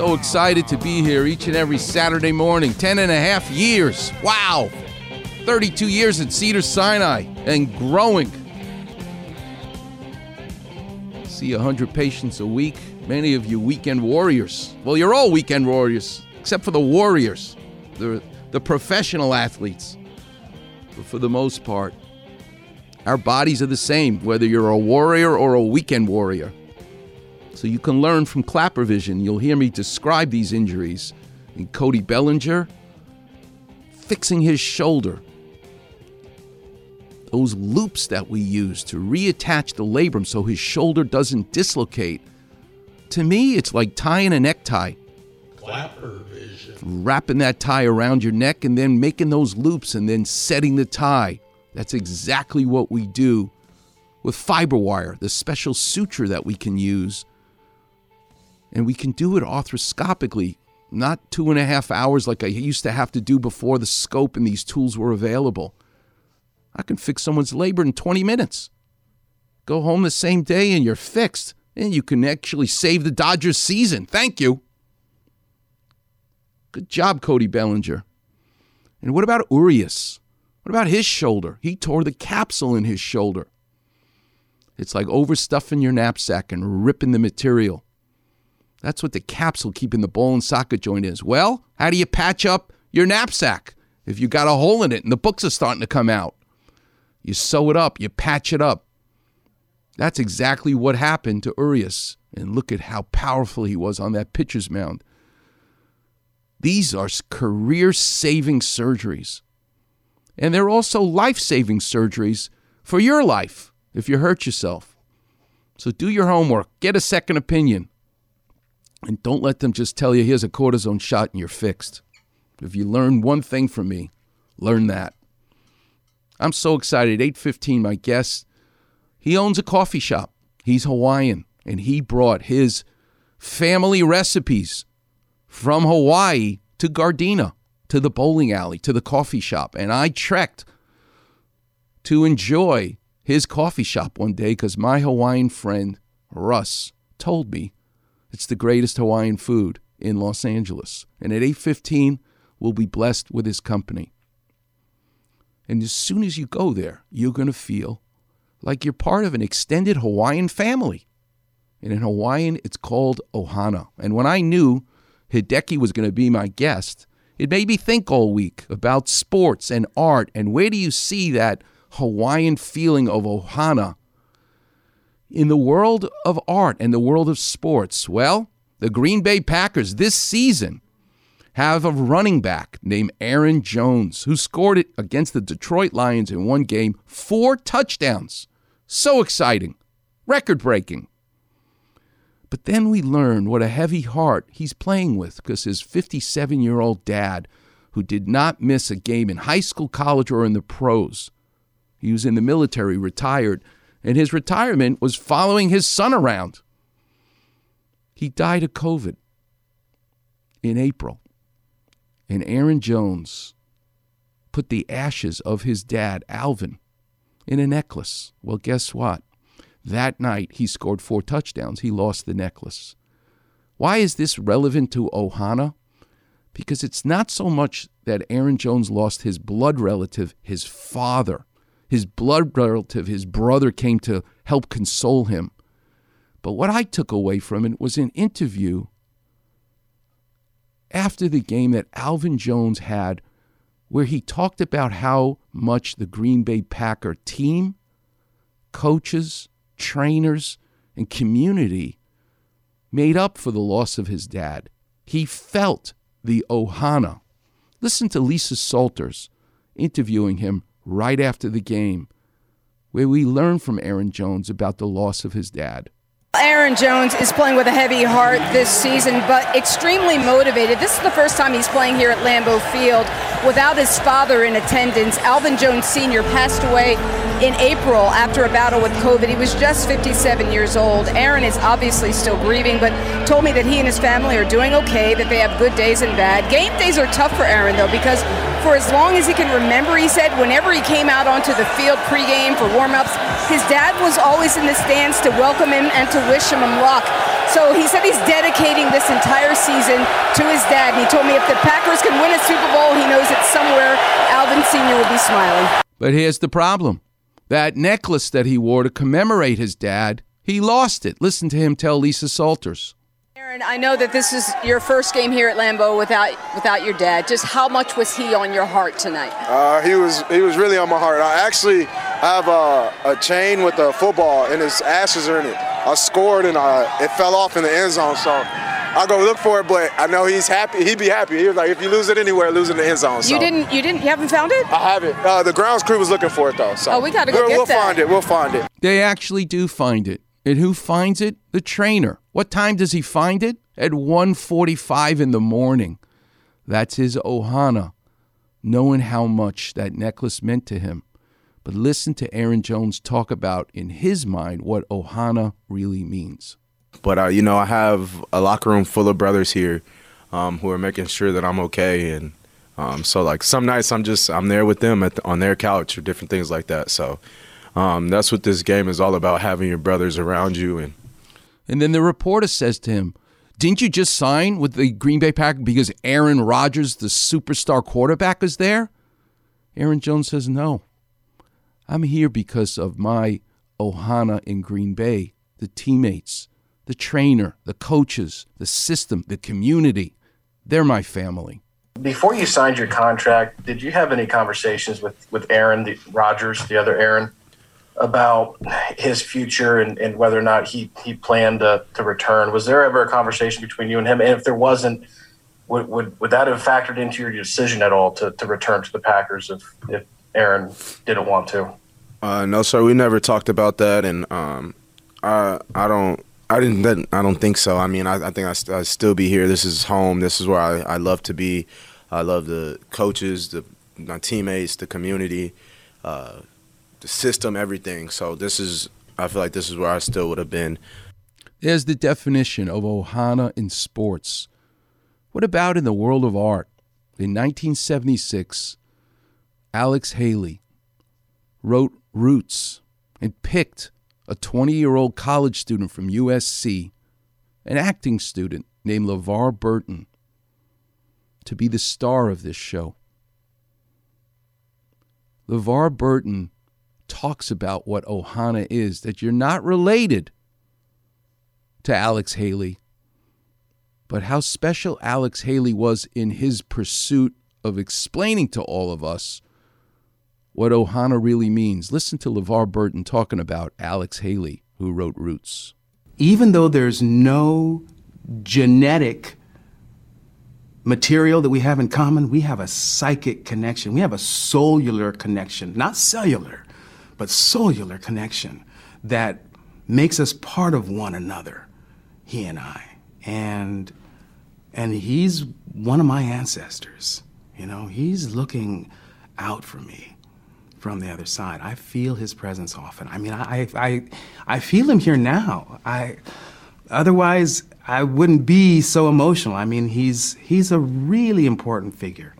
So excited to be here each and every Saturday morning. Ten and a half years. Wow. 32 years at Cedars-Sinai and growing. See 100 patients a week. Many of you weekend warriors. Well, you're all weekend warriors, except for the warriors, the, the professional athletes. But for the most part, our bodies are the same, whether you're a warrior or a weekend warrior. So you can learn from Klapper Vision. You'll hear me describe these injuries in Cody Bellinger fixing his shoulder. Those loops that we use to reattach the labrum so his shoulder doesn't dislocate. To me, it's like tying a necktie. Klapper Vision. Wrapping that tie around your neck and then making those loops and then setting the tie. That's exactly what we do with fiber wire, the special suture that we can use and we can do it arthroscopically, not two and a half hours like I used to have to do before the scope and these tools were available. I can fix someone's labrum in 20 minutes. Go home the same day and you're fixed, and you can actually save the Dodgers season. Thank you. Good job, Cody Bellinger. And what about Urias? What about his shoulder? He tore the capsule in his shoulder. It's like overstuffing your knapsack and ripping the material. That's what the capsule keeping the ball and socket joint is. Well, how do you patch up your knapsack if you got a hole in it and the books are starting to come out? You sew it up, you patch it up. That's exactly what happened to Urias. And look at how powerful he was on that pitcher's mound. These are career saving surgeries. And they're also life saving surgeries for your life if you hurt yourself. So do your homework, get a second opinion. And don't let them just tell you, here's a cortisone shot and you're fixed. If you learn one thing from me, learn that. I'm so excited. 815, my guest, he owns a coffee shop. He's Hawaiian, and he brought his family recipes from Hawaii to Gardena, to the bowling alley, to the coffee shop. And I trekked to enjoy his coffee shop one day because my Hawaiian friend, Russ, told me it's the greatest Hawaiian food in Los Angeles. And at 8:15, we'll be blessed with his company. And as soon as you go there, you're going to feel like you're part of an extended Hawaiian family. And in Hawaiian, it's called ohana. And when I knew Hideki was going to be my guest, it made me think all week about sports and art and where do you see that Hawaiian feeling of ohana in the world of art and the world of sports? Well, the Green Bay Packers this season have a running back named Aaron Jones who scored it against the Detroit Lions in one game, four touchdowns. So exciting, record breaking. But then we learn what a heavy heart he's playing with because his 57 year old dad, who did not miss a game in high school, college, or in the pros, he was in the military, retired, and his retirement was following his son around. He died of COVID in April. And Aaron Jones put the ashes of his dad, Alvin, in a necklace. Well, guess what? That night, he scored four touchdowns. He lost the necklace. Why is this relevant to Ohana? Because it's not so much that Aaron Jones lost his blood relative, his father. His blood relative, his brother, came to help console him. But what I took away from it was an interview after the game that Alvin Jones had where he talked about how much the Green Bay Packer team, coaches, trainers, and community made up for the loss of his dad. He felt the ohana. Listen to Lisa Salters interviewing him right after the game, where we learn from Aaron Jones about the loss of his dad. Aaron Jones is playing with a heavy heart this season, but extremely motivated. This is the first time he's playing here at Lambeau Field without his father in attendance. Alvin Jones Sr. passed away in April after a battle with COVID. He was just 57 years old. Aaron is obviously still grieving, but told me that he and his family are doing okay, that they have good days and bad. Game days are tough for Aaron, though, because for as long as he can remember, he said, whenever he came out onto the field pregame for warmups, his dad was always in the stands to welcome him and to wish him luck. So he said he's dedicating this entire season to his dad. And he told me if the Packers can win a Super Bowl, he knows that somewhere Alvin Sr. will be smiling. But here's the problem that necklace that he wore to commemorate his dad, he lost it. Listen to him tell Lisa Salters. Aaron, I know that this is your first game here at Lambeau without without your dad. Just how much was he on your heart tonight? Uh, he was he was really on my heart. I actually have a, a chain with a football and his ashes are in it. I scored and uh, it fell off in the end zone, so I'll go look for it. But I know he's happy. He'd be happy. He was like, if you lose it anywhere, lose it in the end zone. So. You didn't. You didn't. You haven't found it? I have it. Uh, the grounds crew was looking for it though. So oh, we got to go we'll, get we'll that. find it. We'll find it. They actually do find it. And who finds it? The trainer. What time does he find it? At 1:45 in the morning. That's his ohana, knowing how much that necklace meant to him. But listen to Aaron Jones talk about in his mind what ohana really means. But uh, you know, I have a locker room full of brothers here um, who are making sure that I'm okay, and um, so like some nights I'm just I'm there with them the, on their couch or different things like that. So um, that's what this game is all about: having your brothers around you. And and then the reporter says to him, "Didn't you just sign with the Green Bay Packers because Aaron Rodgers, the superstar quarterback, is there?" Aaron Jones says, "No, I'm here because of my ohana in Green Bay, the teammates." the trainer, the coaches, the system, the community. They're my family. Before you signed your contract, did you have any conversations with, with Aaron the, Rodgers, the other Aaron, about his future and, and whether or not he, he planned to, to return? Was there ever a conversation between you and him? And if there wasn't, would, would, would that have factored into your decision at all to, to return to the Packers if, if Aaron didn't want to? Uh, no, sir. We never talked about that, and um, I I don't I didn't. I don't think so. I mean, I, I think I, st- I still be here. This is home. This is where I, I love to be. I love the coaches, the my teammates, the community, uh, the system, everything. So this is. I feel like this is where I still would have been. There's the definition of ohana in sports. What about in the world of art? In 1976, Alex Haley wrote Roots and picked a 20 year old college student from USC, an acting student named LeVar Burton, to be the star of this show. LeVar Burton talks about what Ohana is, that you're not related to Alex Haley, but how special Alex Haley was in his pursuit of explaining to all of us what Ohana really means. Listen to LeVar Burton talking about Alex Haley, who wrote Roots. Even though there's no genetic material that we have in common, we have a psychic connection. We have a cellular connection, not cellular, but cellular connection that makes us part of one another, he and I. And and he's one of my ancestors. You know, he's looking out for me from the other side. I feel his presence often. I mean, I, I, I feel him here now. I, otherwise, I wouldn't be so emotional. I mean, he's, he's a really important figure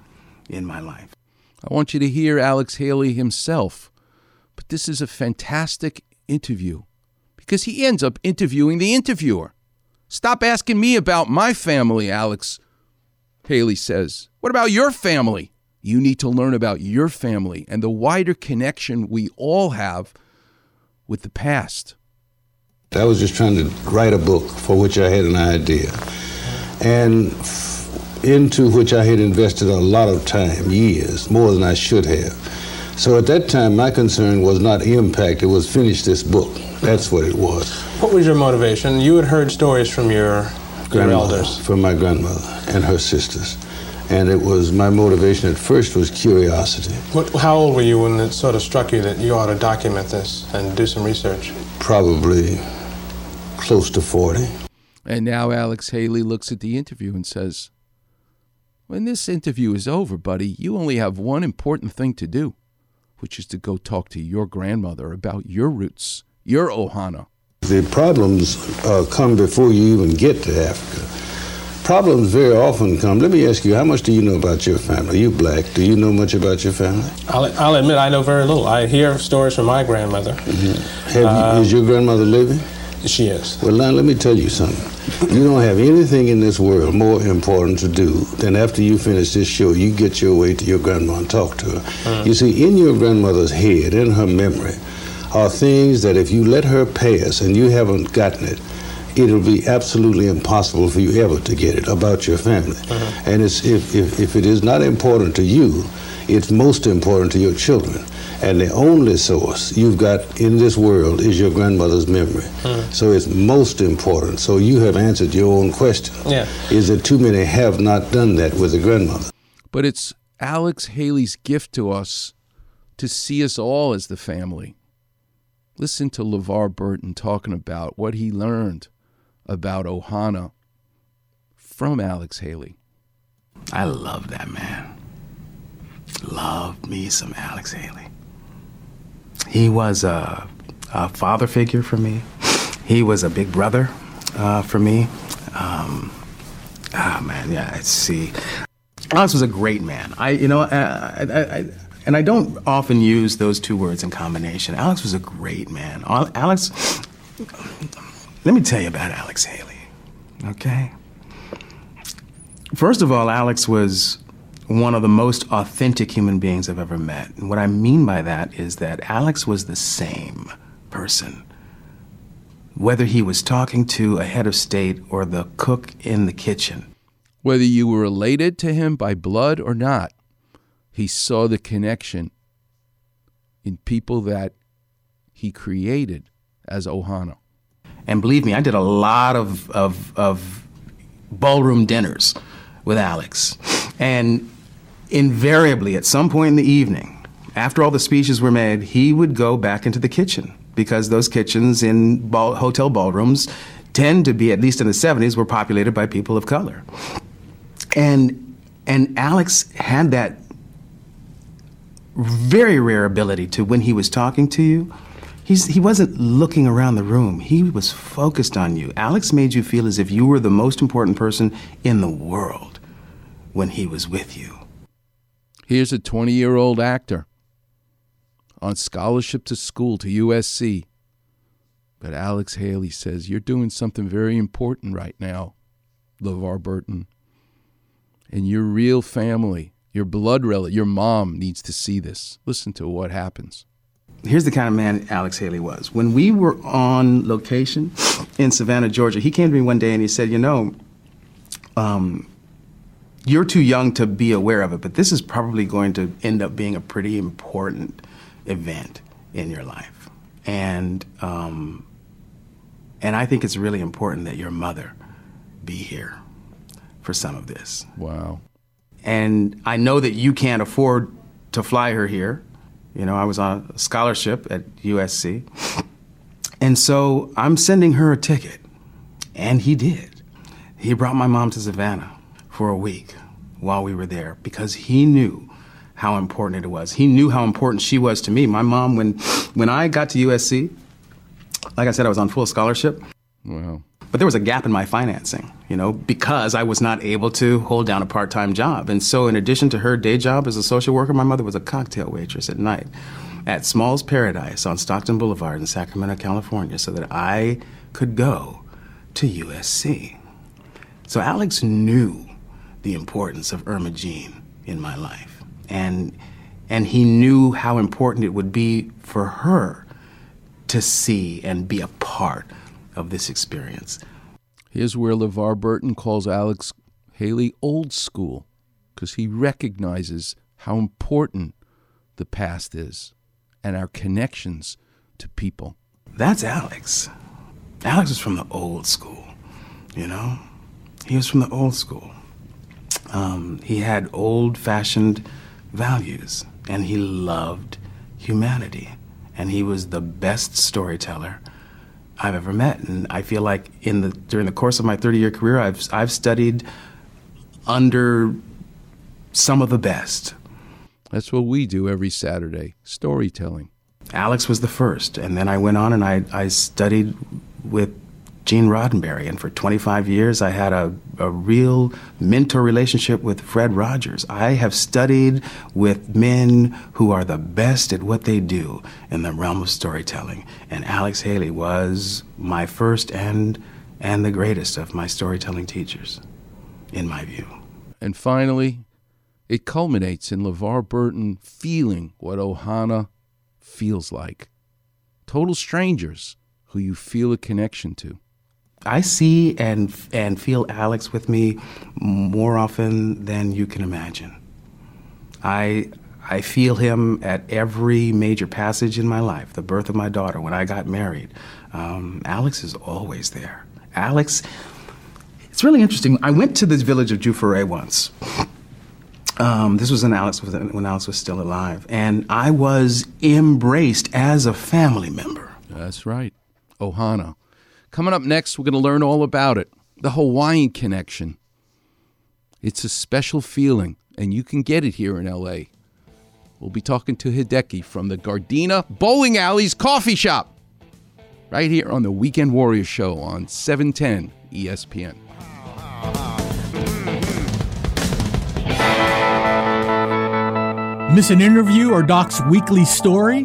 in my life. I want you to hear Alex Haley himself. This is a fantastic interview because he ends up interviewing the interviewer. Stop asking me about my family, Alex. Haley says. What about your family? You need to learn about your family and the wider connection we all have with the past. I was just trying to write a book for which I had an idea, and f- into which I had invested a lot of time, years, more than I should have. So at that time, my concern was not impact, it was finish this book. That's what it was. What was your motivation? You had heard stories from your, your Grandmother, elders. from my grandmother and her sisters. And it was my motivation at first was curiosity. What, how old were you when it sort of struck you that you ought to document this and do some research? Probably close to 40. And now Alex Haley looks at the interview and says, When this interview is over, buddy, you only have one important thing to do, which is to go talk to your grandmother about your roots, your Ohana. The problems uh, come before you even get to Africa. Problems very often come. Let me ask you, how much do you know about your family? You black. Do you know much about your family? I'll, I'll admit I know very little. I hear stories from my grandmother. Mm-hmm. Have you, is your grandmother living? She is. Well, now let me tell you something. You don't have anything in this world more important to do than after you finish this show, you get your way to your grandma and talk to her. Mm. You see, in your grandmother's head, in her memory, are things that if you let her pass and you haven't gotten it, it'll be absolutely impossible for you ever to get it about your family. Mm-hmm. And it's, if, if, if it is not important to you, it's most important to your children. And the only source you've got in this world is your grandmother's memory. Mhm. So it's most important. So you have answered your own question. Yeah. Is that too many have not done that with a grandmother? But it's Alex Haley's gift to us to see us all as the family. Listen to LeVar Burton talking about what he learned about Ohana from Alex Haley. I love that man. Love me some Alex Haley. He was a, a father figure for me. He was a big brother uh, for me. Um, ah, man, yeah. I See, Alex was a great man. I, you know, I, I, I, and I don't often use those two words in combination. Alex was a great man. Alex, let me tell you about Alex Haley. Okay. First of all, Alex was one of the most authentic human beings I've ever met. And what I mean by that is that Alex was the same person. Whether he was talking to a head of state or the cook in the kitchen. Whether you were related to him by blood or not, he saw the connection in people that he created as Ohana. And believe me, I did a lot of, of, of ballroom dinners with Alex. And invariably, at some point in the evening, after all the speeches were made, he would go back into the kitchen because those kitchens in ball, hotel ballrooms tend to be, at least in the 70s, were populated by people of color. And, and Alex had that very rare ability to, when he was talking to you, He's, he wasn't looking around the room. He was focused on you. Alex made you feel as if you were the most important person in the world when he was with you. Here's a 20 year old actor on scholarship to school to USC. But Alex Haley says, You're doing something very important right now, LeVar Burton. And your real family, your blood relative, your mom needs to see this. Listen to what happens. Here's the kind of man Alex Haley was. When we were on location in Savannah, Georgia, he came to me one day and he said, You know, um, you're too young to be aware of it, but this is probably going to end up being a pretty important event in your life. And, um, and I think it's really important that your mother be here for some of this. Wow. And I know that you can't afford to fly her here. You know, I was on a scholarship at USC. And so I'm sending her a ticket. And he did. He brought my mom to Savannah for a week while we were there because he knew how important it was. He knew how important she was to me. My mom, when, when I got to USC, like I said, I was on full scholarship. Wow. But there was a gap in my financing, you know, because I was not able to hold down a part time job. And so, in addition to her day job as a social worker, my mother was a cocktail waitress at night at Small's Paradise on Stockton Boulevard in Sacramento, California, so that I could go to USC. So, Alex knew the importance of Irma Jean in my life. And, and he knew how important it would be for her to see and be a part of this experience. Here's where LeVar Burton calls Alex Haley old school because he recognizes how important the past is and our connections to people. That's Alex. Alex was from the old school, you know? He was from the old school. Um, he had old fashioned values and he loved humanity. And he was the best storyteller I've ever met. And I feel like in the, during the course of my 30 year career, I've, I've studied under some of the best. That's what we do every Saturday storytelling. Alex was the first. And then I went on and I, I studied with Gene Roddenberry. And for 25 years, I had a, a real mentor relationship with Fred Rogers. I have studied with men who are the best at what they do in the realm of storytelling. And Alex Haley was my first and, and the greatest of my storytelling teachers, in my view. And finally, it culminates in LeVar Burton feeling what Ohana feels like. Total strangers who you feel a connection to. I see and and feel Alex with me more often than you can imagine. I I feel him at every major passage in my life. The birth of my daughter, when I got married, um, Alex is always there. Alex, it's really interesting. I went to this village of Juffure once. Um, this was when Alex was when Alex was still alive, and I was embraced as a family member. That's right, Ohana. Coming up next, we're going to learn all about it the Hawaiian connection. It's a special feeling, and you can get it here in LA. We'll be talking to Hideki from the Gardena Bowling Alley's coffee shop right here on the Weekend Warrior Show on 710 ESPN. Miss an interview or Doc's weekly story?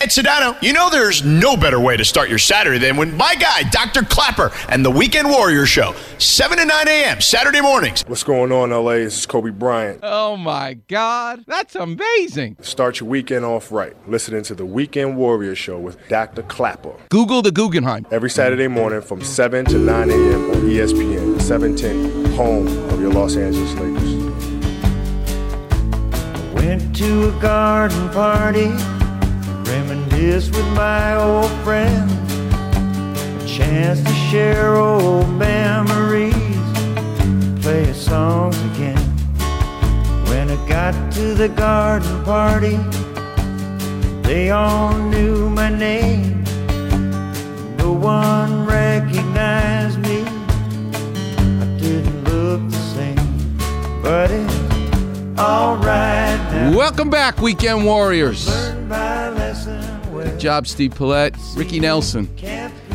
Ed Sedano, you know there's no better way to start your Saturday than when my guy, Dr. Klapper, and the Weekend Warrior Show, 7 to 9 a.m. Saturday mornings. What's going on, LA? This is Kobe Bryant. Oh my God, that's amazing. Start your weekend off right, listening to the Weekend Warrior Show with Dr. Klapper. Google the Guggenheim. Every Saturday morning from 7 to 9 a.m. on ESPN, 710, home of your Los Angeles Lakers. Went to a garden party, reminisce with my old friends. A chance to share old memories, play songs again. When I got to the garden party, they all knew my name. No one recognized me. I didn't look the same, but it's alright now. Welcome back, Weekend Warriors. My. Good job, Steve Paulette, Ricky Nelson.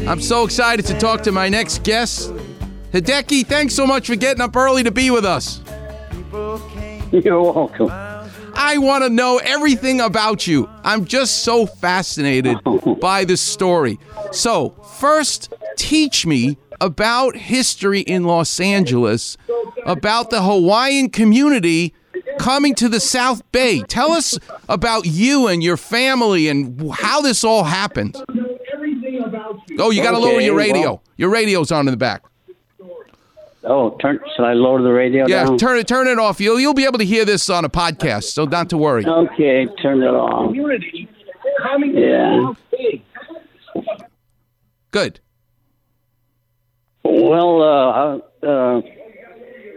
I'm so excited to talk to my next guest. Hideki, thanks so much for getting up early to be with us. You're welcome. I want to know everything about you. I'm just so fascinated by this story. So, first, teach me about history in Los Angeles, about the Hawaiian community coming to the South Bay. Tell us about you and your family and how this all happened. Oh, you got to lower your radio. well- your radio's on in the back. Oh, turn. Should I lower the radio Yeah, down? turn it turn it off. You'll you'll be able to hear this on a podcast, so not to worry. Okay, turn it off. Yeah. Good. Well, uh, uh,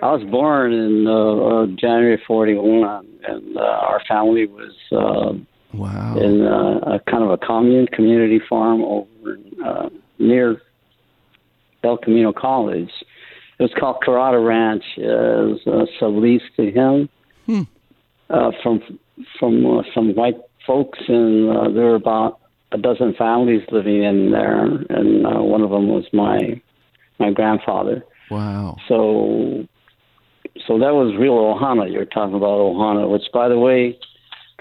I was born in uh, uh, January '41, and uh, our family was uh, wow in uh, a kind of a commune community farm over uh, near El Camino College. It was called Carrata Ranch. Uh, it was uh, subleased to him Hmm. uh, from from uh, some white folks, and uh, there were about a dozen families living in there, and uh, one of them was my my grandfather. Wow. So, so that was real Ohana. You're talking about Ohana, which, by the way,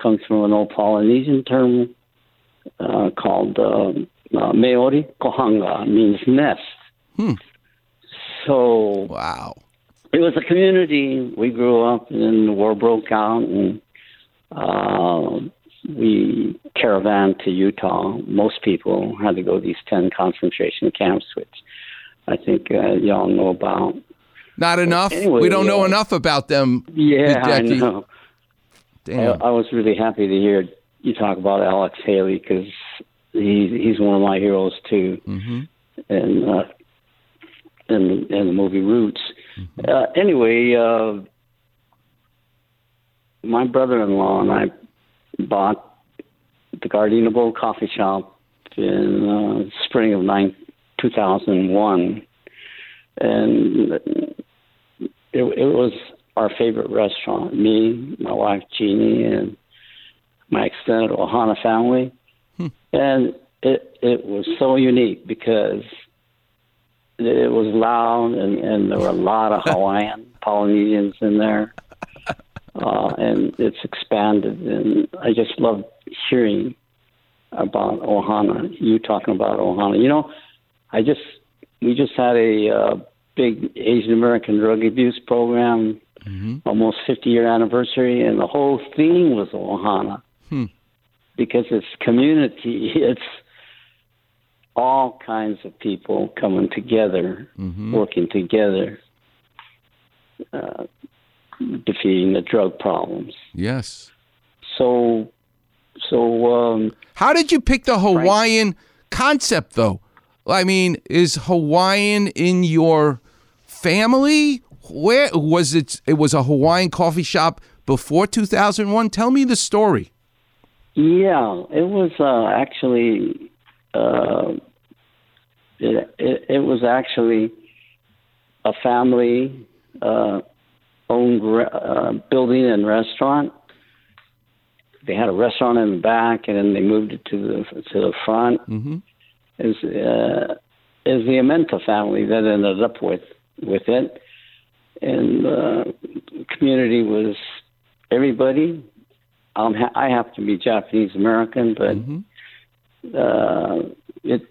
comes from an old Polynesian term uh, called uh, uh, Maori Kohanga, means nest. Hmm. So, wow, it was a community. We grew up, and the war broke out, and uh, we caravan to Utah. Most people had to go to these ten concentration camps, which I think uh, y'all know about. Not enough. Anyway, we don't know uh, enough about them. Yeah, I know. Damn. I, I was really happy to hear you talk about Alex Haley because he's he's one of my heroes too, mm-hmm. and uh, in in the movie Roots. Uh, anyway, uh, my brother-in-law and I bought the Gardena Bowl Coffee Shop in uh, spring of nine, 2001, and it, it was our favorite restaurant. Me, my wife Jeannie, and my extended Ohana family, and it it was so unique because it was loud and, and there were a lot of Hawaiian Polynesians in there, uh, and it's expanded, and I just love hearing about Ohana. You talking about Ohana? You know, I just we just had a uh, big Asian American drug abuse program, almost 50 year anniversary, and the whole theme was Ohana Hmm. because it's community. It's all kinds of people coming together, working together, uh, defeating the drug problems. Yes. So, so um, How did you pick the Hawaiian concept, though? I mean, is Hawaiian in your family? Where was it? It was a Hawaiian coffee shop before 2001. Tell me the story. Yeah, it was uh, actually uh, it, it, it was actually a family uh, owned re- uh, building and restaurant. They had a restaurant in the back, and then they moved it to the to the front. Mm-hmm. Is uh, is the Amenta family that ended up with with it, and uh, the community was everybody um, ha- I happen to be Japanese American, but uh, it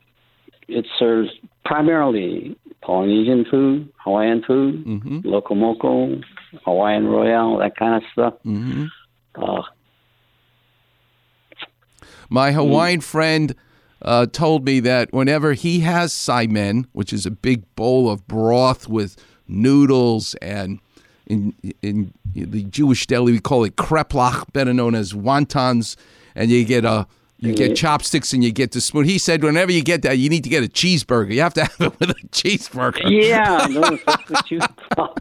it serves primarily Polynesian food, Hawaiian food, loco moco, Hawaiian royale, that kind of stuff. Mm-hmm. Uh, My Hawaiian friend uh, told me that whenever he has saimin, which is a big bowl of broth with noodles and in in the Jewish deli we call it kreplach, better known as wontons, and you get a you get chopsticks and you get the spoon. He said whenever you get that, you need to get a cheeseburger. You have to have it with a cheeseburger. yeah, no, that's what you thought.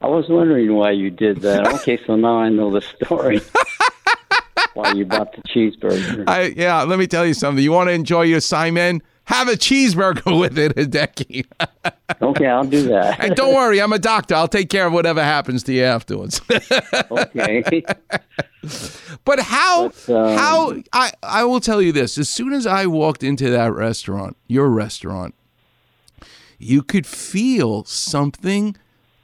I was wondering why you did that. Okay, so now I know the story. why you bought the cheeseburger? I, yeah, let me tell you something. You want to enjoy your saimin? Have a cheeseburger with it, Hideki. okay, I'll do that. and don't worry, I'm a doctor. I'll take care of whatever happens to you afterwards. okay. But how um, how I I will tell you this. As soon as I walked into that restaurant, your restaurant, you could feel something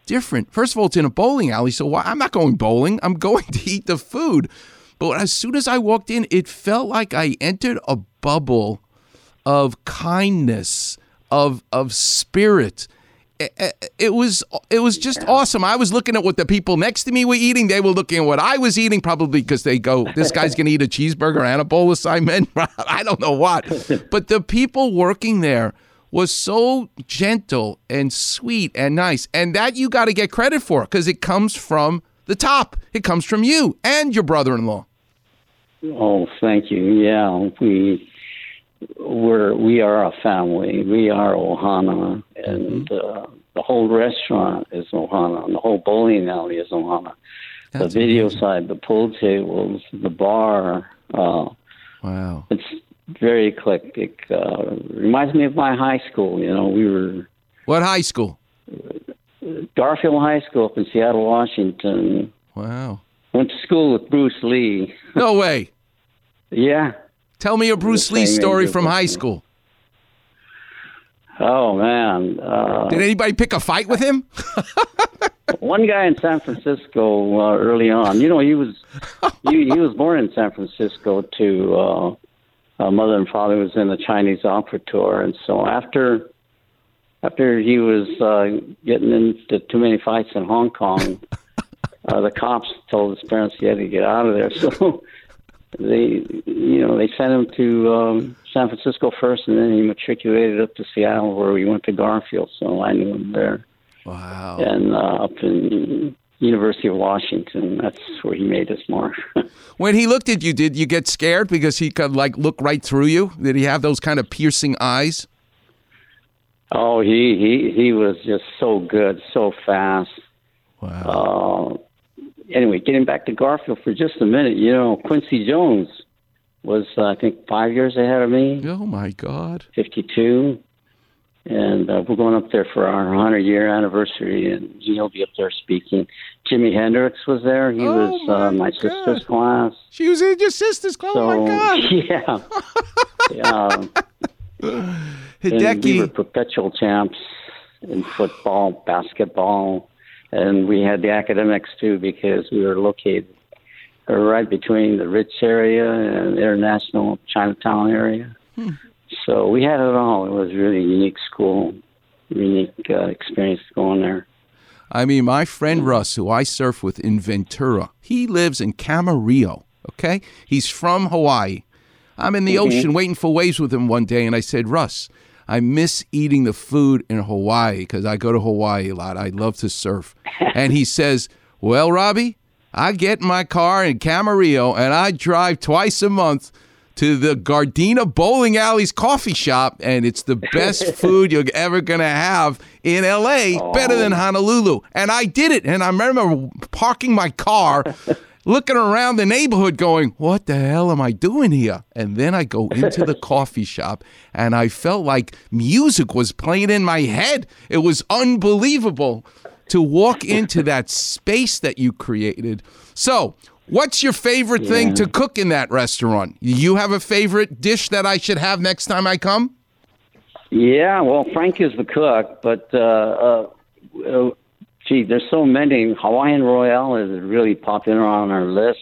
different. First of all, it's in a bowling alley, so why, I'm not going bowling. I'm going to eat the food. But as soon as I walked in, it felt like I entered a bubble of kindness, of of spirit. It, was it was just awesome. I was looking at what the people next to me were eating. They were looking at what I was eating, probably because they go, "This guy's going to eat a cheeseburger and a bowl of saimin." I don't know what, but the people working there was so gentle and sweet and nice, and that you got to get credit for because it comes from the top. It comes from you and your brother-in-law. Oh, thank you. Yeah, we we're we are a family. We are Ohana, and uh, the whole restaurant is Ohana, and the whole bowling alley is Ohana. the video side, the pool tables, the bar. Uh, wow, it's very eclectic. Uh, reminds me of my high school. You know, we were What high school? Garfield High School up in Seattle, Washington. Wow. Went to school with Bruce Lee. No way. Yeah. Tell me a Bruce Lee story from high school. Oh man. Uh, Did anybody pick a fight with him? one guy in San Francisco uh, early on. You know, he was he, he was born in San Francisco to uh, uh, mother and father who was in the Chinese opera tour, and so after after he was uh, getting into too many fights in Hong Kong, uh, the cops told his parents he had to get out of there. So they, you know, they sent him to um, San Francisco first, and then he matriculated up to Seattle, where we went to Garfield. So I knew him there. Wow. And uh, up in University of Washington, that's where he made his mark. When he looked at you, did you get scared because he could like look right through you? Did he have those kind of piercing eyes? Oh, he he he was just so good, so fast. Wow. Uh, anyway, getting back to Garfield for just a minute, you know, Quincy Jones was uh, I think five years ahead of me. Oh my God. Fifty-two. And uh, we're going up there for our 100 year anniversary, and he'll be up there speaking. Jimi Hendrix was there. He Oh, was uh, my sister's class. She was in your sister's class. So, oh my God. yeah. yeah. And we were perpetual champs in football, basketball, and we had the academics too because we were located right between the Rich area and International Chinatown area. Hmm. So we had it all. It was really a unique school, unique uh, experience going there. I mean, my friend Russ, who I surf with in Ventura, he lives in Camarillo. Okay, he's from Hawaii. I'm in the Mhm. ocean waiting for waves with him one day, and I said, Russ, I miss eating the food in Hawaii because I go to Hawaii a lot. I love to surf. and he says, Well, Robbie, I get in my car in Camarillo and I drive twice a month to the Gardena Bowling Alley's coffee shop, and it's the best food you're ever gonna have in LA, better than oh. Honolulu. And I did it, and I remember parking my car. Looking around the neighborhood, going, What the hell am I doing here? And then I go into the coffee shop, and I felt like music was playing in my head. It was unbelievable to walk into that space that you created. So, what's your favorite thing to cook in that restaurant? You have a favorite dish that I should have next time I come? Yeah, well, Frank is the cook, but uh, uh, uh, gee, there's so many. Hawaiian Royale is really popular on our list,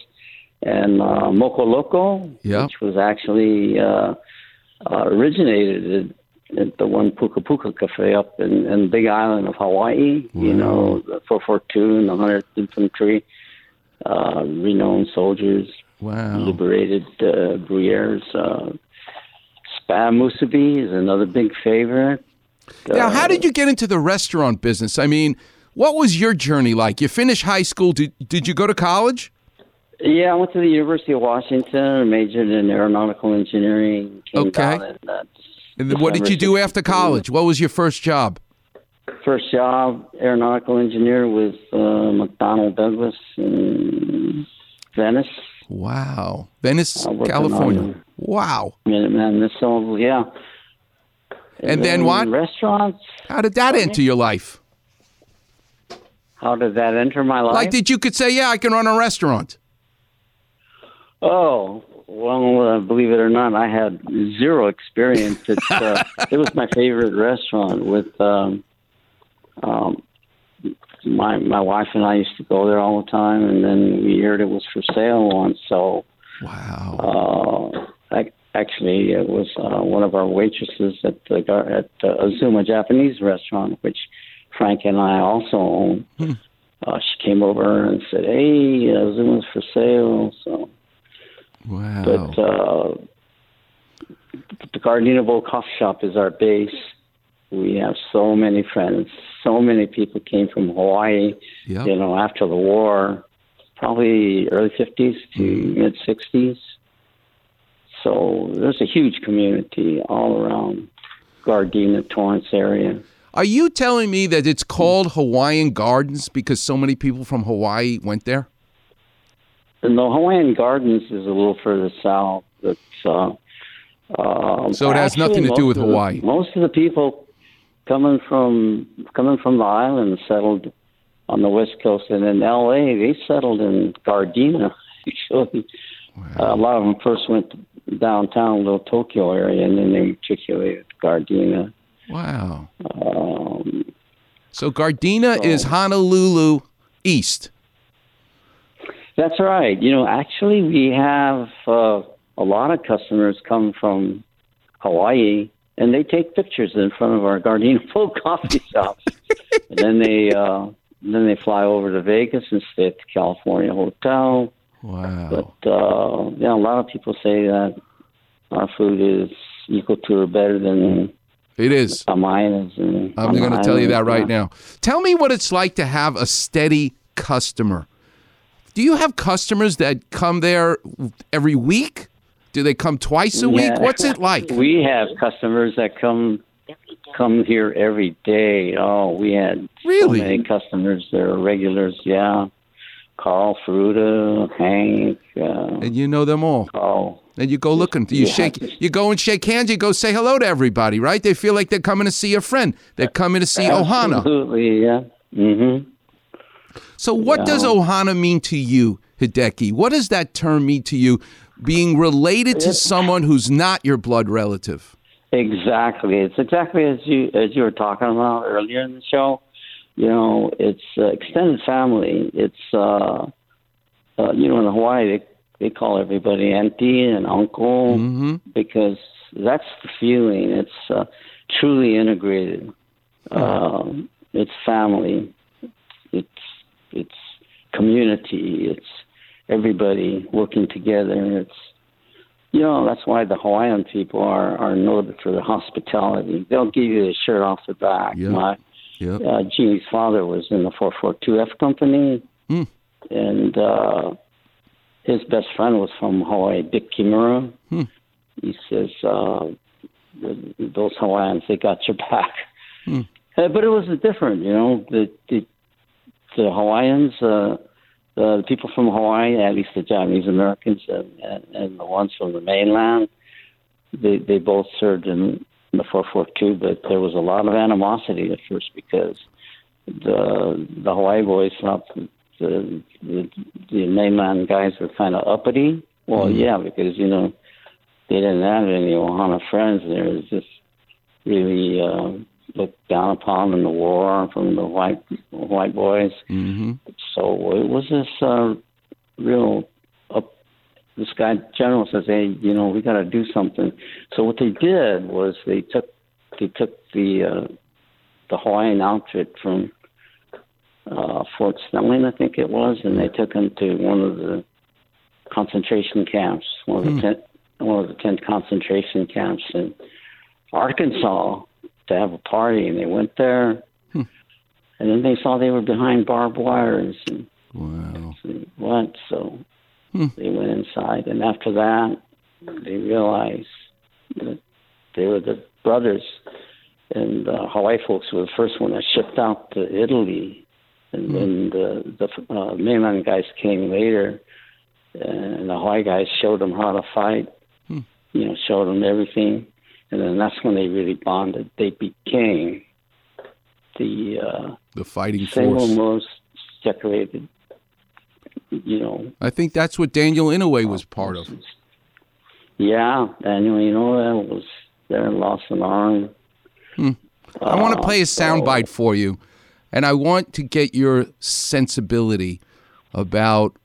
and uh, Moco Loco, Yeah. which was actually uh, uh, originated at, at the one Puka Puka Cafe up in, in Big Island of Hawaii. You know, the 442 and the 100th Infantry, uh, renowned soldiers, Wow. liberated uh, Bruyères. Uh, Spam Musubi is another big favorite. Now, Uh, how did you get into the restaurant business? I mean, what was your journey like? You finished high school. Did, did you go to college? Yeah, I went to the University of Washington, majored in aeronautical engineering. Came Okay. down uh, And then what did you do after college? What was your first job? First job, aeronautical engineer with uh, McDonnell Douglas in Venice. Wow. Venice, California. Wow. Minuteman missiles, yeah. And then what? Restaurants. How did that enter your life? How did that enter my life? Like, did you could say, yeah, I can run a restaurant? Oh, well, uh, believe it or not, I had zero experience. It's, uh, it was my favorite restaurant with um, um, my my wife and I used to go there all the time, and then we heard it was for sale once. So, wow. Uh, I, actually, it was uh, one of our waitresses at the gar- at uh, Azuma Japanese restaurant, which Frank and I also own. Uh, she came over and said, "Hey, Azuma's for sale." So. Wow. But uh, the Gardena Bowl Coffee Shop is our base. We have so many friends. So many people came from Hawaii. Yep. You know, after the war, probably early fifties to mid sixties. So there's a huge community all around Gardena, Torrance area. Are you telling me that it's called Hawaiian Gardens because so many people from Hawaii went there? And the Hawaiian Gardens is a little further south. It's uh, uh, So it has nothing to do with of the- Hawaii. most of the people coming from coming from the island settled on the west coast, and in L.A. they settled in Gardena. Actually, a lot of them first went to downtown, little Tokyo area, and then they matriculated Gardena. Wow. Um, So Gardena is Honolulu East. That's right. You know, actually, we have uh, a lot of customers come from Hawaii, and they take pictures in front of our Gardena Full coffee shops, and then they uh, then they fly over to Vegas and stay at the California Hotel. Wow. But uh, yeah, a lot of people say that our food is equal to or better than It is. A mine is. In, I'm going to tell you that right yeah. now. Tell me what it's like to have a steady customer. Do you have customers that come there every week? Do they come twice a week? What's it like? We have customers that come come here every day. Oh, we had Really? so many customers that are regulars. Yeah, Carl Fruta, Hank. Uh, And you know them all. Carl. And you go looking. You Yeah. shake. You go and shake hands. You go say hello to everybody, right? They feel like they're coming to see a friend. They're coming to see Ohana. Absolutely, yeah. Mm-hmm. So, what does Ohana mean to you, Hideki? What does that term mean to you? Being related to someone who's not your blood relative. Exactly. It's exactly as you as you were talking about earlier in the show. You know, it's uh, extended family. It's uh, uh, you know in Hawaii they they call everybody auntie and uncle because that's the feeling. It's uh, truly integrated. Um, it's family. It's it's community. It's everybody working together. It's you know that's why the Hawaiian people are are noted for their hospitality. They'll give you the shirt off the back. Yeah. My Yep. uh, Jeannie's father was in the 442F company, Hmm. and uh, his best friend was from Hawaii, Dick Kimura. Hmm. He says, uh, "Those Hawaiians, they got your back." Hmm. Uh, but it was different, you know. The the, the Hawaiians, uh, the people from Hawaii, at least the Japanese Americans and, and, and the ones from the mainland, they they both served in the 442, but there was a lot of animosity at first because the the Hawaii boys thought the the, the mainland guys were kind of uppity. Well, Mhm. yeah, because you know they didn't have any Ohana friends. They was just really uh, looked down upon in the war from the white white boys. Mm-hmm. So it was this uh, real. This guy general says, "Hey, you know, we got to do something." So what they did was they took they took the uh, the Hawaiian outfit from uh, Fort Snelling, I think it was, and they took them to one of the concentration camps, one of Hmm. the tent, one of the ten concentration camps in Arkansas to have a party, and they went there, Hmm. and then they saw they were behind barbed wires, and Wow. said, what? So Hmm. they went inside, and after that, they realized that they were the brothers, and uh, Hawaii folks were the first one that shipped out to Italy, and then the the uh, mainland guys came later, and the Hawaii guys showed them how to fight, Hmm. you know, showed them everything, and then that's when they really bonded. They became the uh, The fighting single force. most decorated, you know, I think that's what Daniel Inouye was part of. Yeah, Daniel, you know that was there lost an arm. Hmm. I want to Uh, play a so- soundbite for you, and I want to get your sensibility about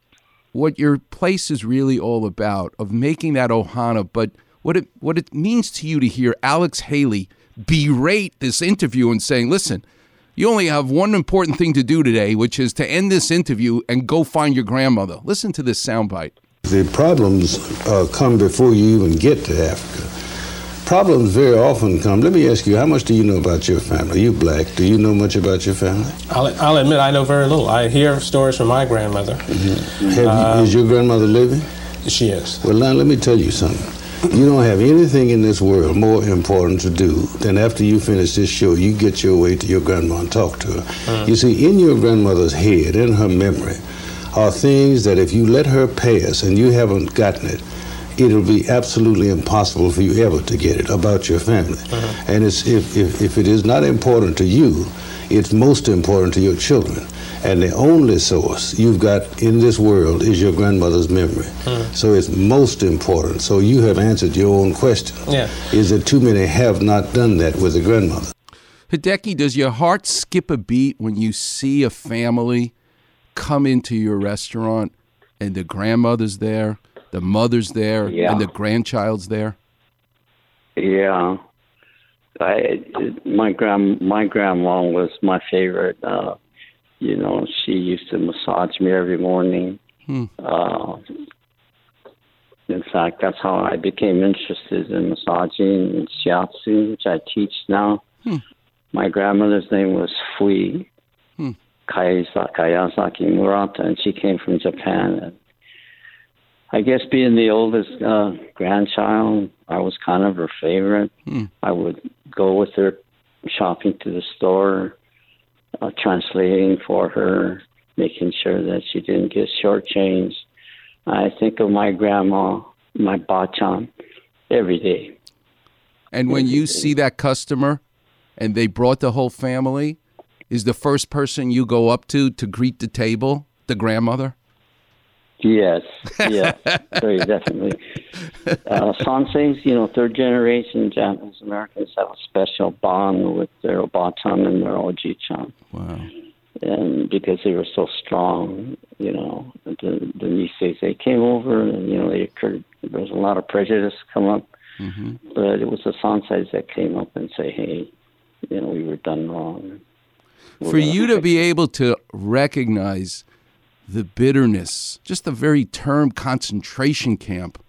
what your place is really all about of making that ohana, but what it what it means to you to hear Alex Haley berate this interview and saying, "Listen, you only have one important thing to do today, which is to end this interview and go find your grandmother." Listen to this soundbite. The problems uh, come before you even get to Africa. Problems very often come. Let me ask you, how much do you know about your family? You black. Do you know much about your family? I'll, I'll admit I know very little. I hear stories from my grandmother. Have Uh, you, is your grandmother living? She is. Well, now let me tell you something. You don't have anything in this world more important to do than after you finish this show, you get your way to your grandma and talk to her. Mm. You see, in your grandmother's head, in her memory, are things that if you let her pass and you haven't gotten it, it'll be absolutely impossible for you ever to get it about your family. And it's, if, if, if it is not important to you, it's most important to your children. And the only source you've got in this world is your grandmother's memory. Hmm. So it's most important. So you have answered your own question. Yeah. Is that too many have not done that with a grandmother? Hideki, does your heart skip a beat when you see a family come into your restaurant and the grandmother's there, the mother's there, Yeah. and the grandchild's there? Yeah, I my grand my grandma was my favorite. Uh, you know, she used to massage me every morning. Hmm. Uh, In fact, that's how I became interested in massaging and shiatsu, which I teach now. Hmm. My grandmother's name was Fui Hmm. Kayasa- Kayasaki Murata, and she came from Japan. And I guess being the oldest uh, grandchild, I was kind of her favorite. Hmm. I would go with her shopping to the store, uh, translating for her, making sure that she didn't get shortchanged. I think of my grandma, my bachan, every day. And when you see that customer and they brought the whole family, is the first person you go up to to greet the table the grandmother? Yes, yes, very definitely. Uh, Sanseis, you know, third generation Japanese Americans have a special bond with their Obatan and their Oji-chan. Wow. And because they were so strong, you know, the, the Niseis, they came over and, you know, they occurred, there was a lot of prejudice come up. Mm-hmm. But it was the Sanseis that came up and say, hey, you know, we were done wrong. For you to be able to recognize the bitterness, just the very term concentration camp,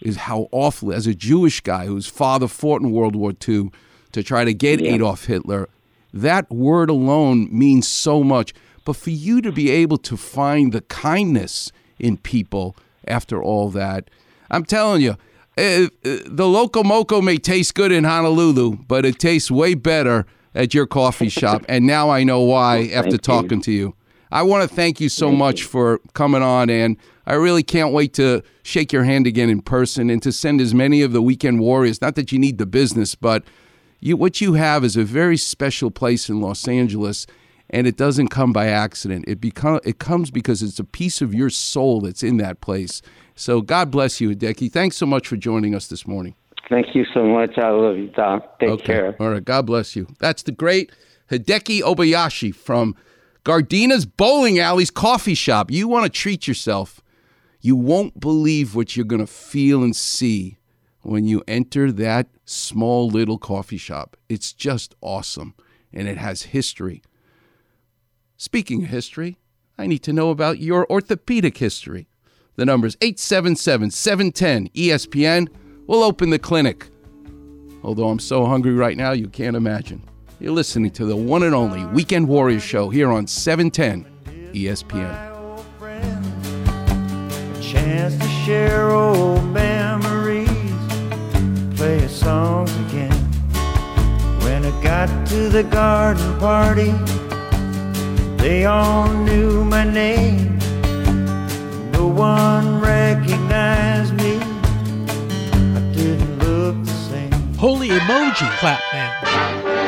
is how awful. As a Jewish guy whose father fought in World War II to try to get Yeah. Adolf Hitler, that word alone means so much. But for you to be able to find the kindness in people after all that, I'm telling you, eh, eh, the Loco Moco may taste good in Honolulu, but it tastes way better at your coffee shop. And now I know why after you. talking to you. I want to thank you so much for coming on, and I really can't wait to shake your hand again in person and to send as many of the weekend warriors. Not that you need the business, but you what you have is a very special place in Los Angeles, and it doesn't come by accident. It become it comes because it's a piece of your soul that's in that place. So God bless you, Hideki. Thanks so much for joining us this morning. Thank you so much. I love you, Tom. Take Okay. care. All right. God bless you. That's the great Hideki Obayashi from Gardena's Bowling Alley's coffee shop. You want to treat yourself. You won't believe what you're going to feel and see when you enter that small little coffee shop. It's just awesome and it has history. Speaking of history, I need to know about your orthopedic history. The number is 877 710 ESPN. We'll open the clinic. Although I'm so hungry right now, you can't imagine. You're listening to the one and only Weekend Warriors show here on E 710 ESPN. chance to share old memories, play songs again. When I got to the garden party, they all knew my name. No one recognized me. I didn't look the same. Holy emoji clap man.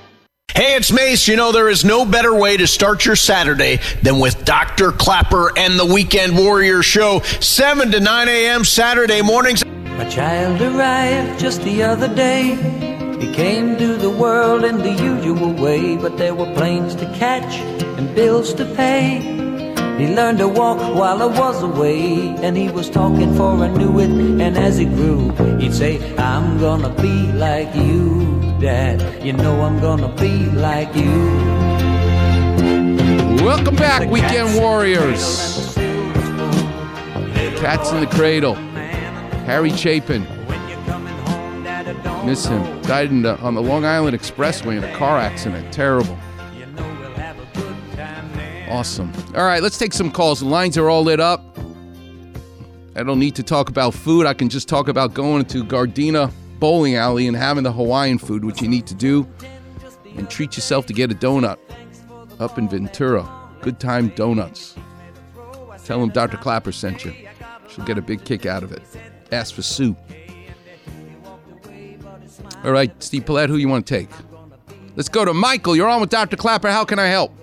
Hey, it's Mace. You know, there is no better way to start your Saturday than with Dr. Klapper and the Weekend Warrior Show, 7 to 9 a.m. Saturday mornings. My child arrived just the other day. He came to the world in the usual way, but there were planes to catch and bills to pay. He learned to walk while I was away, and he was talking for I knew it. And as he grew, he'd say, I'm gonna be like you, Dad. You know I'm gonna be like you. Welcome back, Weekend Warriors. Cats in the Cradle. Harry Chapin. Miss him. Died in the, on the Long Island Expressway in a car accident. Terrible. Awesome. All right, let's take some calls. The lines are all lit up. I don't need to talk about food. I can just talk about going to Gardena Bowling Alley and having the Hawaiian food, which you need to do, and treat yourself to get a donut up in Ventura. Good Time Donuts. Tell them Dr. Klapper sent you. She'll get a big kick out of it. Ask for Sue. All right, Steve Paulette, who you want to take? Let's go to Michael. You're on with Dr. Klapper. How can I help?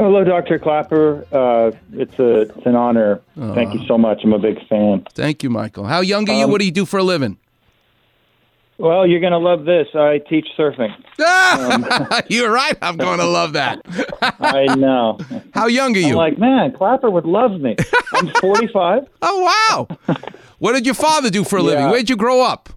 Hello, Dr. Klapper. Uh, it's, a, it's an honor. Thank you so much. I'm a big fan. Thank you, Michael. How young are you? Um, what do you do for a living? Well, you're going to love this. I teach surfing. You're right. I'm going to love that. I know. How young are you? I'm like, man, Klapper would love me. I'm 45. oh, wow. What did your father do for a living? Yeah. Where'd you grow up?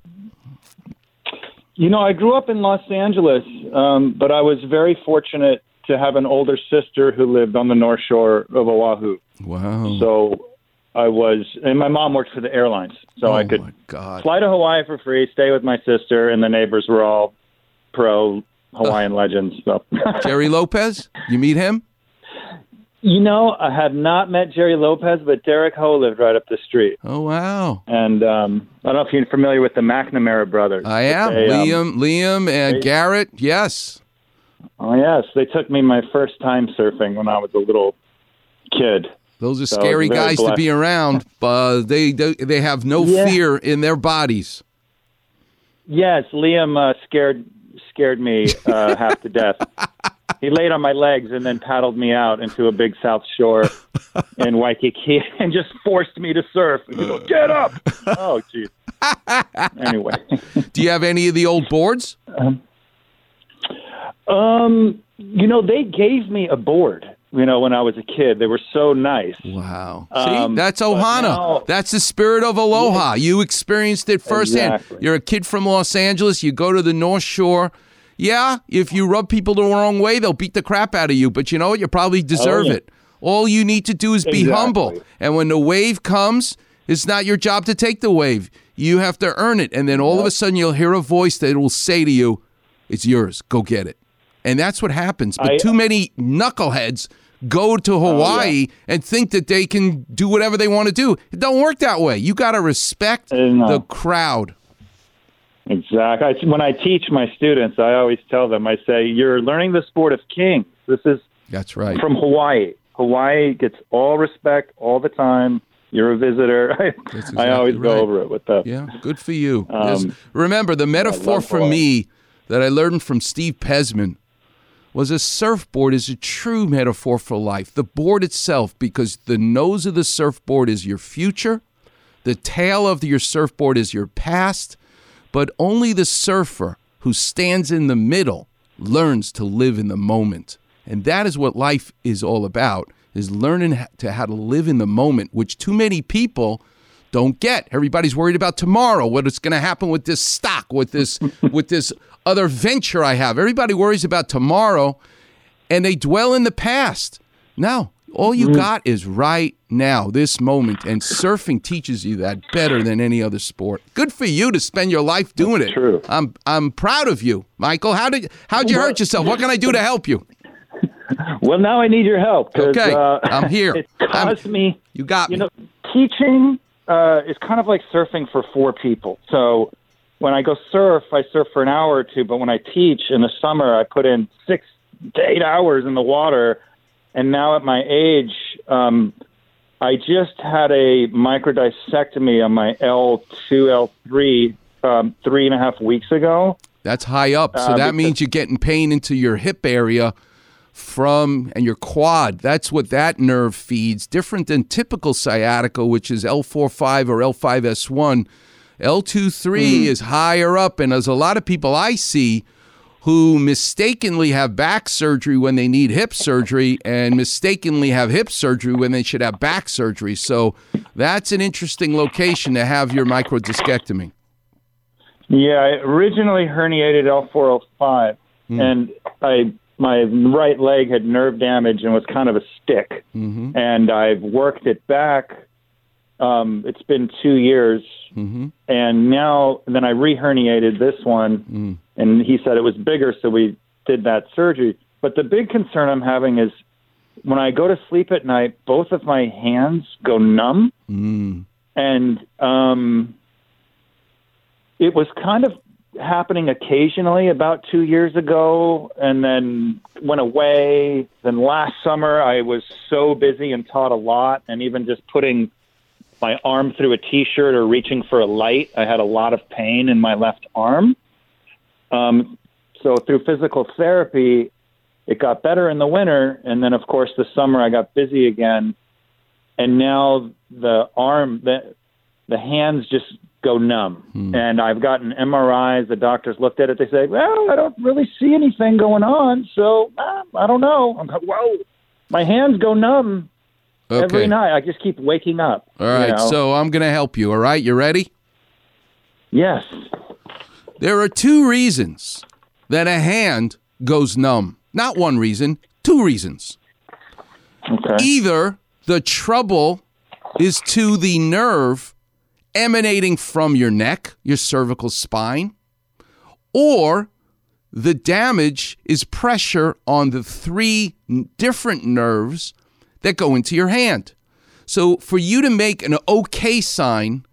You know, I grew up in Los Angeles, um, but I was very fortunate to have an older sister who lived on the North Shore of Oahu. Wow. So I was, and my mom worked for the airlines, so I could fly to Hawaii for free, stay with my sister, and the neighbors were all pro Hawaiian legends. So. Gerry Lopez? You meet him? You know, I have not met Gerry Lopez, but Derek Ho lived right up the street. Oh wow! And um, I don't know if you're familiar with the McNamara brothers. I am. They, um, Liam, Liam, and they- Garrett. Yes. Oh yes, they took me my first time surfing when I was a little kid. Those are So scary guys to be around, but they they, they have no Yeah. fear in their bodies. Yes, Liam uh, scared scared me uh, half to death. He laid on my legs and then paddled me out into a big South Shore in Waikiki and just forced me to surf. And he goes, "Get up!" Oh, jeez. Anyway, Do you have any of the old boards? um, you know, they gave me a board. You know, when I was a kid, they were so nice. Wow. Um, See, that's Ohana. now- that's the spirit of aloha. You experienced it firsthand. Exactly. You're a kid from Los Angeles. You go to the North Shore. Yeah, if you rub people the wrong way, they'll beat the crap out of you. But you know what? You probably deserve Oh, yeah. it. All you need to do is be Exactly. humble. And when the wave comes, it's not your job to take the wave. You have to earn it. And then all of a sudden, you'll hear a voice that will say to you, It's yours. Go get it. And that's what happens. But I- too many knuckleheads go to Hawaii and think that they can do whatever they want to do. It don't work that way. You got to respect the crowd. Exactly. I, when I teach my students, I always tell them, I say, "You're learning the sport of kings. This is That's right. from Hawaii. Hawaii gets all respect all the time. You're a visitor. I, I always exactly go over it with them. Yeah, good for you. Um, remember, the metaphor for me that I learned from Steve Pesman was a surfboard is a true metaphor for life. The board itself, because the nose of the surfboard is your future, the tail of your surfboard is your past, but only the surfer who stands in the middle learns to live in the moment. And that is what life is all about, is learning to how to live in the moment, which too many people don't get. Everybody's worried about tomorrow, what is going to happen with this stock, with this with this other venture I have. Everybody worries about tomorrow and they dwell in the past. No, all you got is right now, this moment, and surfing teaches you that better than any other sport. Good for you to spend your life doing it. True. I'm I'm proud of you, Michael. How did how'd you hurt yourself? What can I do to help you? Well, now I need your help. Okay, uh, I'm here. It caused me. You got You me. know, teaching uh, is kind of like surfing for four people. So when I go surf, I surf for an hour or two. But when I teach in the summer, I put in six to eight hours in the water. And now at my age, um, I just had a microdiscectomy on my L2, L3 um, three and a half weeks ago. That's high up. So Uh, that means you're getting pain into your hip area from and your quad. That's what that nerve feeds. Different than typical sciatica, which is L4-5 or L5S1. L23 hmm. is higher up, and as a lot of people I see who mistakenly have back surgery when they need hip surgery and mistakenly have hip surgery when they should have back surgery. So that's an interesting location to have your microdiscectomy. Yeah, I originally herniated L405, hmm. and I my right leg had nerve damage and was kind of a stick, Mm-hmm. and I've worked it back. Um, it's been two years, Mm-hmm. and now then I reherniated this one, Mm. and he said it was bigger, so we did that surgery. But the big concern I'm having is when I go to sleep at night, both of my hands go numb, Mm. and um, it was kind of happening occasionally about two years ago and then went away. Then last summer, I was so busy and taught a lot, and even just putting my arm through a t shirt or reaching for a light, I had a lot of pain in my left arm. Um, so through physical therapy, it got better in the winter, and then of course the summer I got busy again, and now the arm, the the hands just go numb. Hmm. And I've gotten MRIs. The doctors looked at it. They say, "Well, I don't really see anything going on, so uh, I don't know." I'm like, "Whoa, my hands go numb Okay. every night. I just keep waking up." All right, you know? so I'm going to help you. All right, you ready? Yes. There are two reasons that a hand goes numb. Not one reason, two reasons. Okay. Either the trouble is to the nerve emanating from your neck, your cervical spine, or the damage is pressure on the three different nerves that go into your hand. So for you to make an okay sign,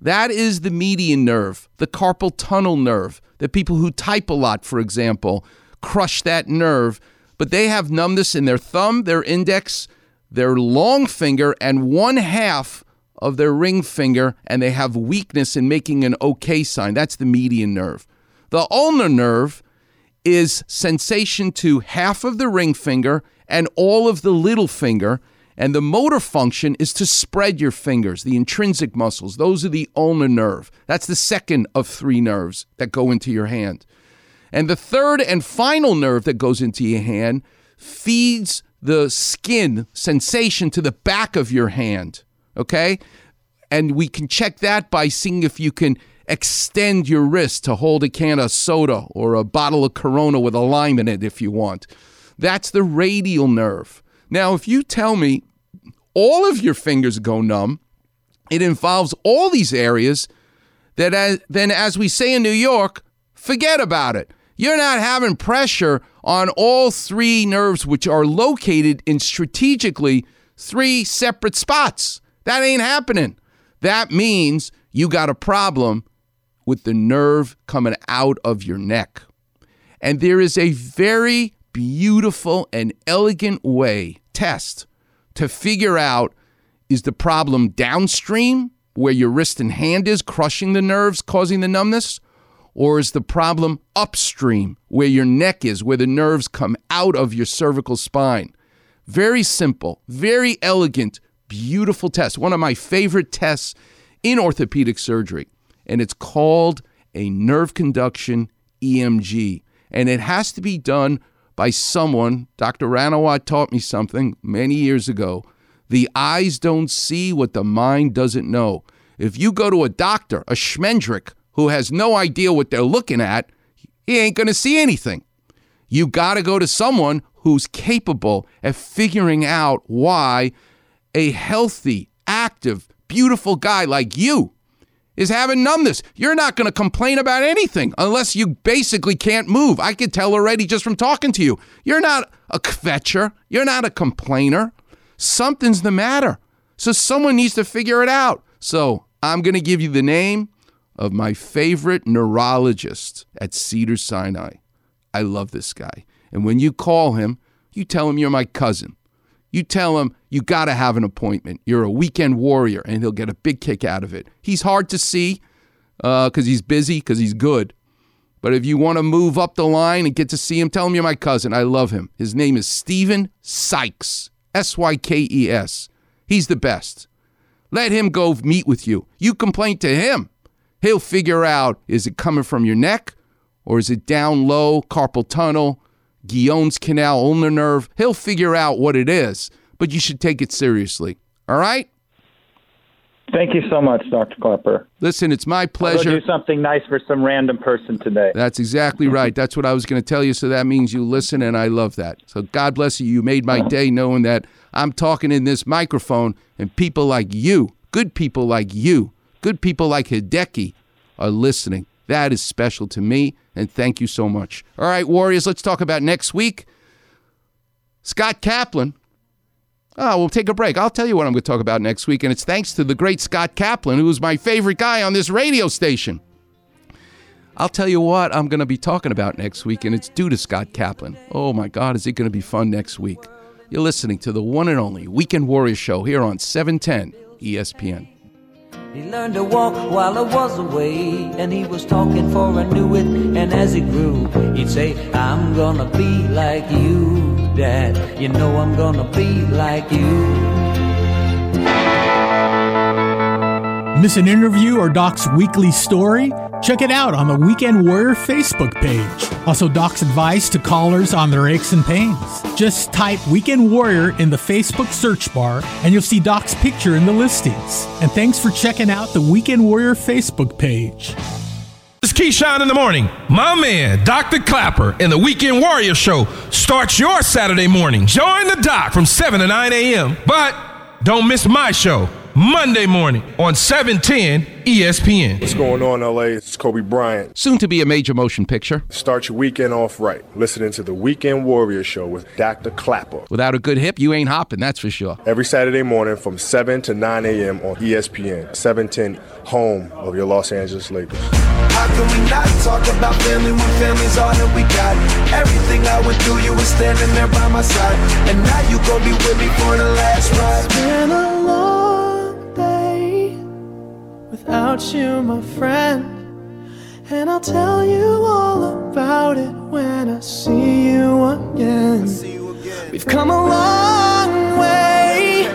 that is the median nerve, the carpal tunnel nerve. The people who type a lot, for example, crush that nerve, but they have numbness in their thumb, their index, their long finger, and one half of their ring finger, and they have weakness in making an okay sign. That's the median nerve. The ulnar nerve is sensation to half of the ring finger and all of the little finger. And the motor function is to spread your fingers, the intrinsic muscles. Those are the ulnar nerve. That's the second of three nerves that go into your hand. And the third and final nerve that goes into your hand feeds the skin sensation to the back of your hand. Okay? And we can check that by seeing if you can extend your wrist to hold a can of soda or a bottle of Corona with a lime in it if you want. That's the radial nerve. Now, if you tell me all of your fingers go numb, it involves all these areas that, as, then, as we say in New York, forget about it. You're not having pressure on all three nerves, which are located in strategically three separate spots. That ain't happening. That means you got a problem with the nerve coming out of your neck. And there is a very beautiful and elegant way, test, to figure out is the problem downstream, where your wrist and hand is crushing the nerves, causing the numbness? Or is the problem upstream, where your neck is, where the nerves come out of your cervical spine? Very simple, very elegant, beautiful test. One of my favorite tests in orthopedic surgery. And it's called a nerve conduction EMG. And it has to be done by someone. Dr. Ranawat taught me something many years ago. The eyes don't see what the mind doesn't know. If you go to a doctor, a schmendrick, who has no idea what they're looking at, he ain't going to see anything. You got to go to someone who's capable of figuring out why a healthy, active, beautiful guy like you is having numbness. You're not going to complain about anything unless you basically can't move. I could tell already just from talking to you. You're not a kvetcher. You're not a complainer. Something's the matter. So someone needs to figure it out. So I'm going to give you the name of my favorite neurologist at Cedars-Sinai. I love this guy. And when you call him, you tell him you're my cousin. You tell him you got to have an appointment. You're a weekend warrior, and he'll get a big kick out of it. He's hard to see uh, because he's busy, because he's good. But if you want to move up the line and get to see him, tell him you're my cousin. I love him. His name is Steven Sykes, S Y K E S. He's the best. Let him go meet with you. You complain to him. He'll figure out is it coming from your neck or is it down low, carpal tunnel, Guyon's canal, ulnar nerve? He'll figure out what it is, but you should take it seriously. All right? Thank you so much, Dr. Klapper. Listen, it's my I'll pleasure. do something nice for some random person today. That's exactly right. That's what I was going to tell you. So that means you listen, and I love that. So God bless you. You made my day knowing that I'm talking in this microphone, and people like you, good people like you, good people like Hideki, are listening. That is special to me, and thank you so much. All right, Warriors, let's talk about next week. Scott Kaplan. Oh, we'll take a break. I'll tell you what I'm going to talk about next week, and it's thanks to the great Scott Kaplan, who is my favorite guy on this radio station. I'll tell you what I'm going to be talking about next week, and it's due to Scott Kaplan. Oh my God, is it going to be fun next week? You're listening to the one and only Weekend Warrior Show here on E 710 ESPN. He learned to walk while I was away, and he was talking for I knew it. And as he grew, he'd say, I'm gonna be like you, Dad. You know I'm gonna be like you. Miss an interview or Doc's weekly story? Check it out on the Weekend Warrior Facebook page. Also, Doc's advice to callers on their aches and pains. Just type Weekend Warrior in the Facebook search bar and you'll see Doc's picture in the listings. And thanks for checking out the Weekend Warrior Facebook page. It's Keyshawn in the morning. My man, Dr. Klapper, and the Weekend Warrior Show starts your Saturday morning. Join the doc from 7 to 9 a.m. But don't miss my show. Monday morning on 710 ESPN. What's going on, LA? It's Kobe Bryant. Soon to be a major motion picture. Start your weekend off right. Listening to the Weekend Warrior Show with Dr. Klapper. Without a good hip, you ain't hopping, that's for sure. Every Saturday morning from 7 to 9 a.m. on ESPN, 710, home of your Los Angeles Lakers. How can we not talk about family when family's all that we got? Everything I went through, you were standing there by my side. And now you gon' be with me for the last ride. Without you, my friend. And I'll tell you all about it when I see you again. We've come a long way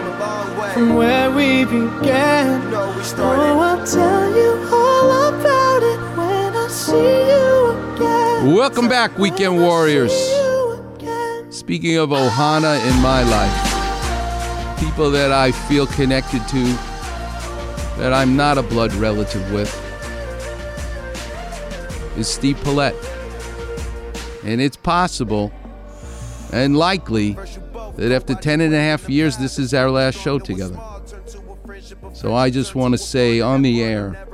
from where we began. Oh, I'll tell you all about it when I see you again. Welcome back, Weekend Warriors. Speaking of Ohana in my life, people that I feel connected to that I'm not a blood relative with is Steve Paulette. And it's possible and likely that after 10 and a half years, this is our last show together. So I just want to say on the air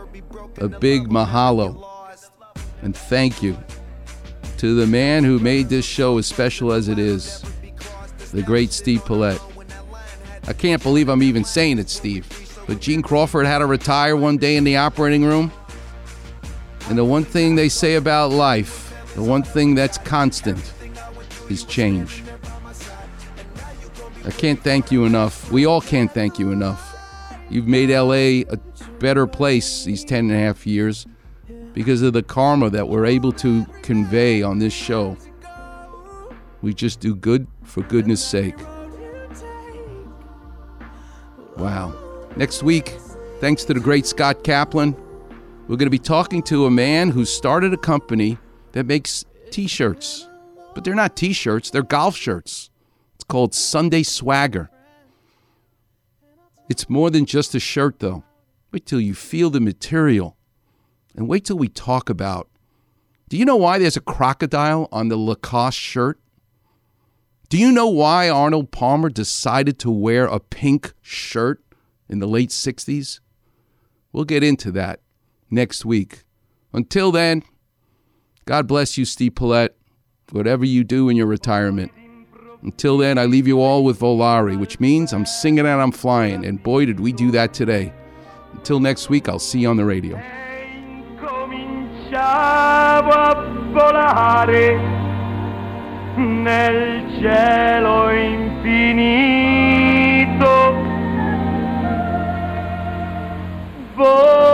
a big mahalo and thank you to the man who made this show as special as it is, the great Steve Paulette. I can't believe I'm even saying it, Steve. But Gene Crawford had to retire one day in the operating room. And the one thing they say about life, the one thing that's constant, is change. I can't thank you enough. We all can't thank you enough. You've made LA a better place these 10 and a half years because of the karma that we're able to convey on this show. We just do good for goodness sake. Wow. Next week, thanks to the great Scott Kaplan, we're going to be talking to a man who started a company that makes t shirts. But they're not t shirts, they're golf shirts. It's called Sunday Swagger. It's more than just a shirt, though. Wait till you feel the material. And wait till we talk about. Do you know why there's a crocodile on the Lacoste shirt? Do you know why Arnold Palmer decided to wear a pink shirt in the late 60s? We'll get into that next week. Until then, God bless you, Steve Paulette, whatever you do in your retirement. Until then, I leave you all with Volare, which means I'm singing and I'm flying. And boy, did we do that today. Until next week, I'll see you on the radio. nel cielo infinito. Volare.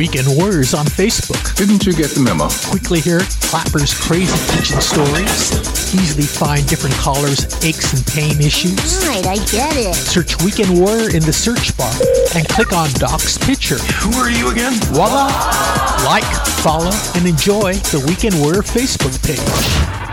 Weekend Warriors on Facebook. Didn't you get the memo? Quickly hear Klapper's crazy kitchen stories. Easily find different callers' aches and pain issues. Right, I get it. Search Weekend Warrior in the search bar and click on Doc's picture. Who are you again? Voila! Like, follow, and enjoy the Weekend Warrior Facebook page.